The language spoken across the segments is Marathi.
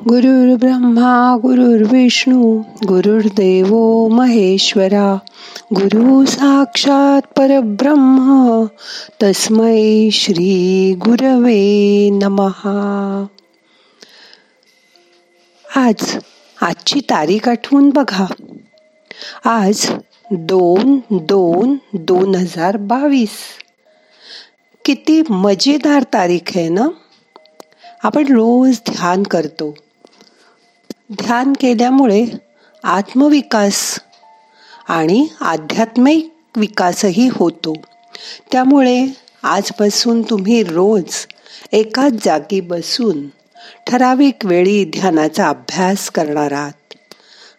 गुरुर् ब्रह्मा गुरुर्विष्णू गुरुर्देव महेश्वरा गुरु साक्षात परब्रह्म तस्मै श्री गुरवे नमहा आज आजची तारीख आठवून बघा. आज दोन दोन दोन हजार बावीस. किती मजेदार तारीख आहे ना? आपण रोज ध्यान करतो. ध्यान केल्यामुळे आत्मविकास आणि आध्यात्मिक विकासही होतो. त्यामुळे आजपासून तुम्ही रोज एकाच जागी बसून ठराविक वेळी ध्यानाचा अभ्यास करणार आहात.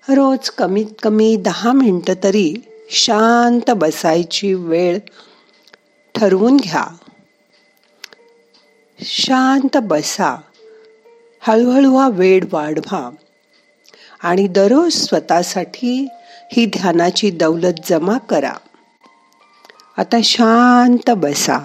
रोज कमीत कमी दहा मिनटं तरी शांत बसायची वेळ ठरवून घ्या. शांत बसा. हळूहळू हा वेळ वाढवा आणि दररोज स्वतःसाठी ही ध्यानाची दौलत जमा करा. आता शांत बसा.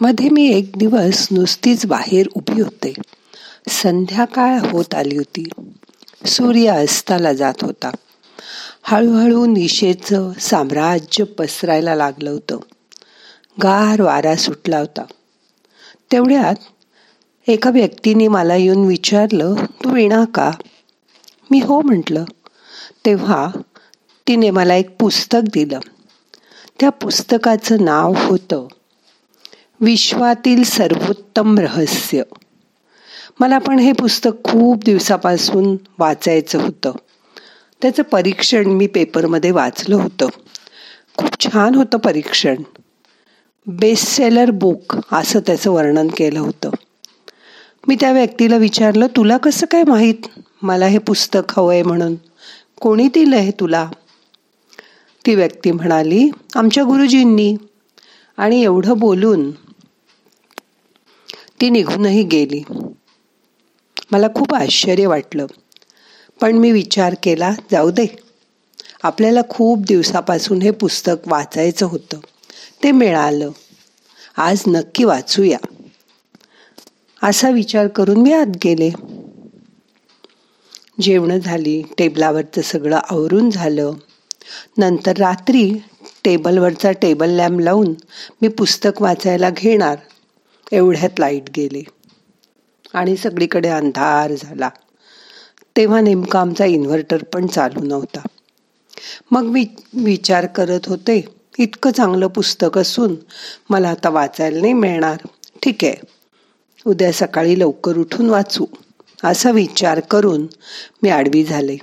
मध्ये मी एक दिवस नुसतीच बाहेर उभी होते. संध्याकाळ होत आली होती. सूर्य अस्ताला जात होता. हळूहळू निशेचं साम्राज्य पसरायला लागलं होतं. गार वारा सुटला होता. तेवढ्यात एका व्यक्तीने मला येऊन विचारलं तू विणा का? मी हो म्हटलं. तेव्हा तिने मला एक पुस्तक दिलं. त्या पुस्तकाचं नाव होतं विश्वातील सर्वोत्तम रहस्य. मला पण हे पुस्तक खूप दिवसापासून वाचायचं होतं. त्याचं परीक्षण मी पेपरमध्ये वाचलं होतं. खूप छान होतं परीक्षण. बेस्ट सेलर बुक असं त्याचं वर्णन केलं होतं. मी त्या व्यक्तीला विचारलं तुला कसं काय माहीत? मला हे पुस्तक हवं आहे म्हणून. कोणी दिलं आहे तुला? ती व्यक्ती म्हणाली आमच्या गुरुजींनी. आणि एवढं बोलून ती निघूनही गेली. मला खूप आश्चर्य वाटलं. पण मी विचार केला जाऊ दे. आपल्याला खूप दिवसापासून हे पुस्तक वाचायचं होतं. ते मिळालं. आज नक्की वाचूया. असा विचार करून मी आत गेले. जेवणं झाली टेबलावरचं सगळं आवरून झालं. नंतर रात्री टेबलवरचा टेबल लॅम्प लावून मी पुस्तक वाचायला घेणार. एवढ्यात लाइट गेली. आणि सगळीकडे अंधार झाला. तेव्हा नेमका आमचा इन्व्हर्टर पण चालू नव्हता. मग मी विचार करत होते इतकं चांगलं पुस्तक असून मला आता वाचायला नाही मिळणार. ठीक आहे उद्या सकाळी लवकर उठून वाचू असा विचार करून मी आडवी झाले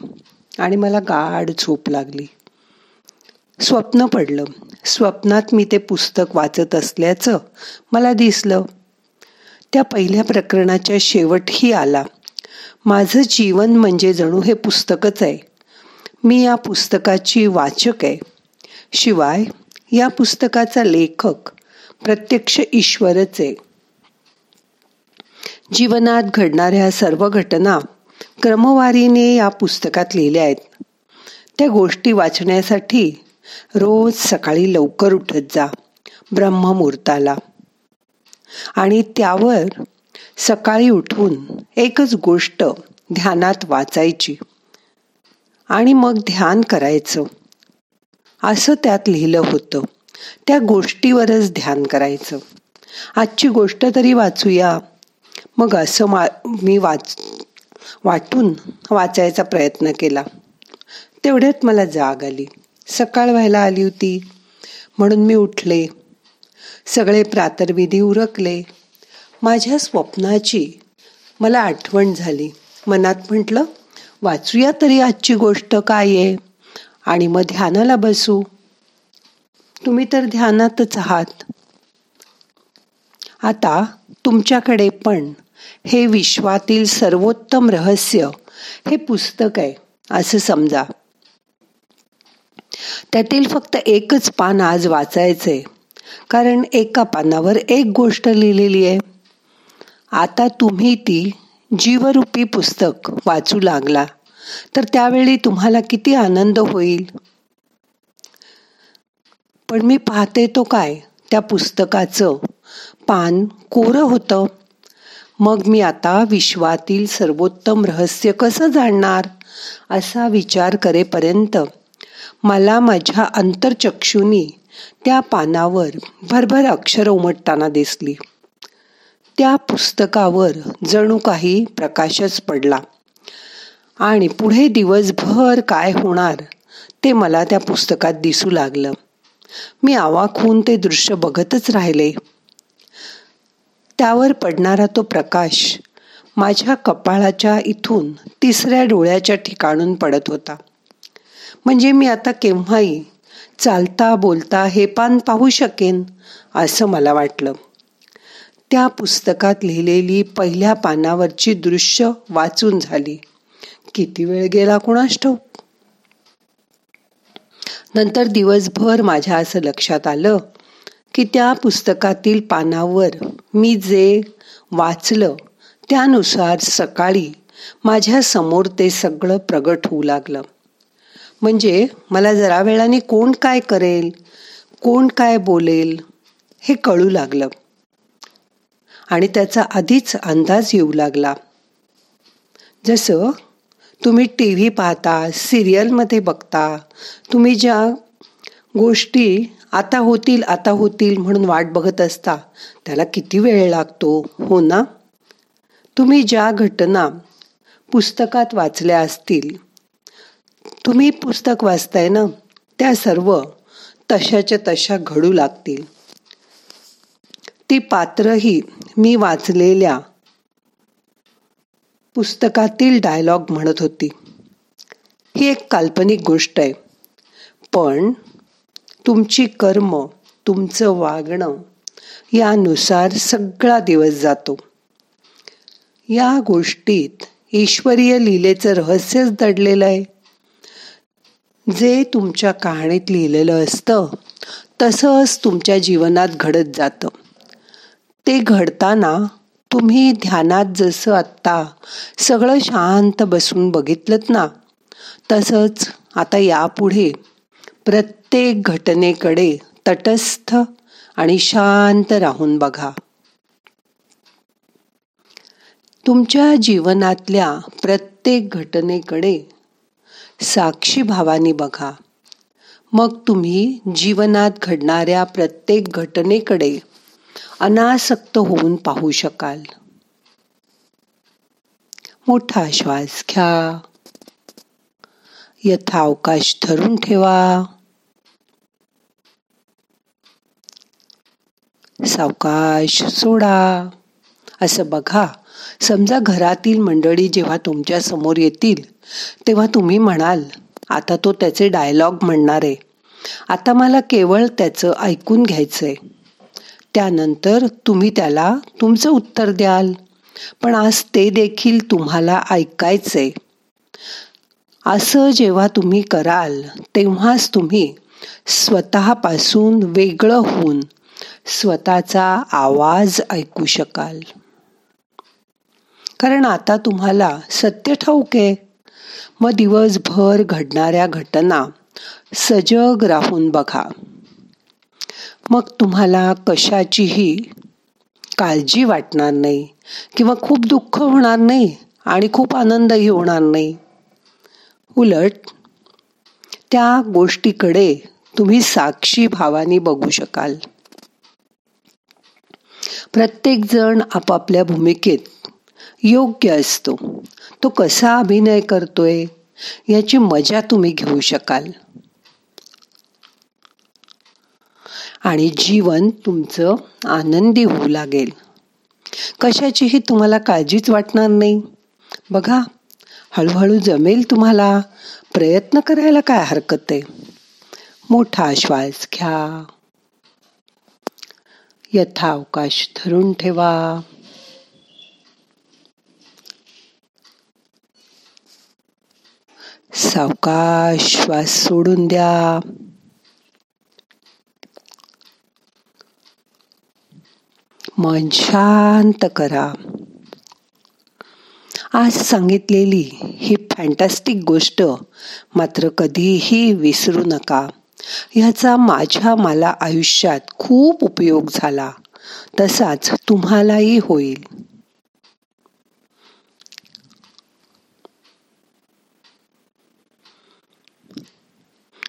आणि मला गाढ झोप लागली. स्वप्न पडलं. स्वप्नात मी ते पुस्तक वाचत असल्याचं मला दिसलं. त्या पहिल्या प्रकरणाच्या शेवटही आला. माझं जीवन म्हणजे जणू हे पुस्तकच आहे. मी या पुस्तकाची वाचक आहे. शिवाय या पुस्तकाचा लेखक प्रत्यक्ष ईश्वरच आहे. जीवनात घडणाऱ्या सर्व घटना क्रमवारीने या पुस्तकात लिहिल्या आहेत. त्या गोष्टी वाचण्यासाठी रोज सकाळी लवकर उठत जा ब्रह्ममुहूर्ताला. आणि त्यावर सकाळी उठून एकच गोष्ट ध्यानात वाचायची आणि मग ध्यान करायचं. असं त्यात लिहिलं होतं. त्या गोष्टीवरच ध्यान करायचं. आजची गोष्ट तरी वाचूया. मग असं मा मी वाच वाटून वाचायचा प्रयत्न केला. तेवढ्यात मला जाग आली. सकाळ व्हायला आली होती. म्हणून मी उठले. सगळे प्रातर्विधी उरकले. माझ्या स्वप्नाची मला आठवण झाली. मनात म्हटलं वाचूया तरी आजची गोष्ट काय आहे? आणि मग ध्यानाला बसू. तुम्ही तर ध्यानातच आहात. आता तुमच्याकडे पण हे विश्वातील सर्वोत्तम रहस्य हे पुस्तक आहे असं समजा. त्यातील फक्त एकच पान आज वाचायचंय. कारण एका पानावर एक गोष्ट लिहिलेली आहे. आता तुम्ही ती जीवरूपी पुस्तक वाचू लागला. तर त्यावेळी तुम्हाला किती आनंद होईल? पण मी पाहते तो काय? त्या पुस्तकाचं पान कोरं होतं. मग मी आता विश्वातील सर्वोत्तम रहस्य कसं जाणणार? असा विचार करेपर्यंत मला माझ्या अंतरचक्षुनी त्या पानावर भरभर अक्षर उमटताना दिसली. त्या पुस्तकावर जणू काही प्रकाशच पडला. आणि पुढे दिवसभर काय होणार ते मला त्या पुस्तकात दिसू लागलं. मी आवाक होऊन ते दृश्य बघतच राहिले. त्यावर पडणारा तो प्रकाश माझ्या कपाळाच्या इथून तिसऱ्या डोळ्याच्या ठिकाणून पडत होता. म्हणजे मी आता केव्हाही चालता बोलता हे पान पाहू शकेन असं मला वाटलं. त्या पुस्तकात लिहिलेली पहिल्या पानावरची दृश्य वाचून झाली. किती वेळ गेला कुणास ठाऊक? नंतर दिवसभर माझ्या असं लक्षात आलं की त्या पुस्तकातील पानावर मी जे वाचलं त्यानुसार सकाळी माझ्यासमोर ते सगळं प्रगट होऊ लागलं. म्हणजे मला जरा वेळाने कोण काय करेल कोण काय बोलेल हे कळू लागलं. आणि त्याचा आधीच अंदाज येऊ लागला. जसं तुम्ही टी व्ही पाहता सिरियलमध्ये बघता तुम्ही ज्या गोष्टी आता होतील आता होतील म्हणून वाट बघत असता त्याला किती वेळ लागतो हो ना? तुम्ही ज्या घटना पुस्तकात वाचल्या असतील तुम्ही पुस्तक वाचताय ना त्या सर्व तशाच्या तशा घडू लागतील. ती पात्रही मी वाचलेल्या पुस्तकातील डायलॉग म्हणत होती. ही एक काल्पनिक गोष्ट आहे. पण तुमची कर्म तुमचं वागणं यानुसार सगळा दिवस जातो. या गोष्टीत ईश्वरीय लिलेचं रहस्यच दडलेलं आहे. जे तुमच्या कहाणीत लिहिलेलं असतं तसंच तुमच्या जीवनात घडत जातं. ते घडताना तुम्ही ध्यानात जसं आत्ता सगळं शांत बसून बघितलं ना तसंच आता यापुढे प्रत्येक घटनेकडे तटस्थ आणि शांत राहून बघा. तुमच्या जीवनातल्या प्रत्येक घटनेकडे साक्षी भावाने बघा. मग तुम्ही जीवनात घडणाऱ्या प्रत्येक घटनेकडे अनासक्त होऊन पाहू शकाल. मोठा श्वास घ्या. यथावकाश धरून ठेवा. सावकाश सोडा. असं बघा. समजा घरातील मंडळी जेव्हा तुमच्यासमोर येतील तेव्हा तुम्ही म्हणाल आता तो त्याचे डायलॉग म्हणणार. आहे आता मला केवळ त्याचं ऐकून घ्यायचंय. त्यानंतर तुम्ही त्याला तुमचं उत्तर द्याल. पण आज ते देखील तुम्हाला ऐकायचंय. असं जेव्हा तुम्ही कराल तेव्हाच तुम्ही स्वतःपासून वेगळं होऊन स्वतःचा आवाज ऐकू शकाल. कारण आता तुम्हाला सत्य ठाऊक आहे. मग दिवसभर घडणाऱ्या घटना. सजग राहून बघा. मग तुम्हाला कशाचीही काळजी वाटणार नाही किंवा खूप दुःख होणार नाही आणि खूप आनंदही होणार नाही. उलट त्या गोष्टीकडे तुम्ही साक्षी भावानी बघू शकाल. प्रत्येक जण आपापल्या भूमिकेत योग्य असतो. तो कसा अभिनय करतोय याची मजा तुम्ही घेऊ शकाल. आणि जीवन तुमचं आनंदी होऊ लागेल. कशाचीही तुम्हाला काळजीच वाटणार नाही. बघा हळूहळू जमेल तुम्हाला. प्रयत्न करायला काय हरकत आहे? मोठा श्वास घ्या. यथावकाश धरून ठेवा. सावकाश श्वास सोडून द्या. मन शांत करा. आज सांगितलेली ही फॅन्टॅस्टिक गोष्ट मात्र कधीही विसरू नका. ह्याचा माझ्या मला आयुष्यात खूप उपयोग झाला. तसाच तुम्हालाही होईल.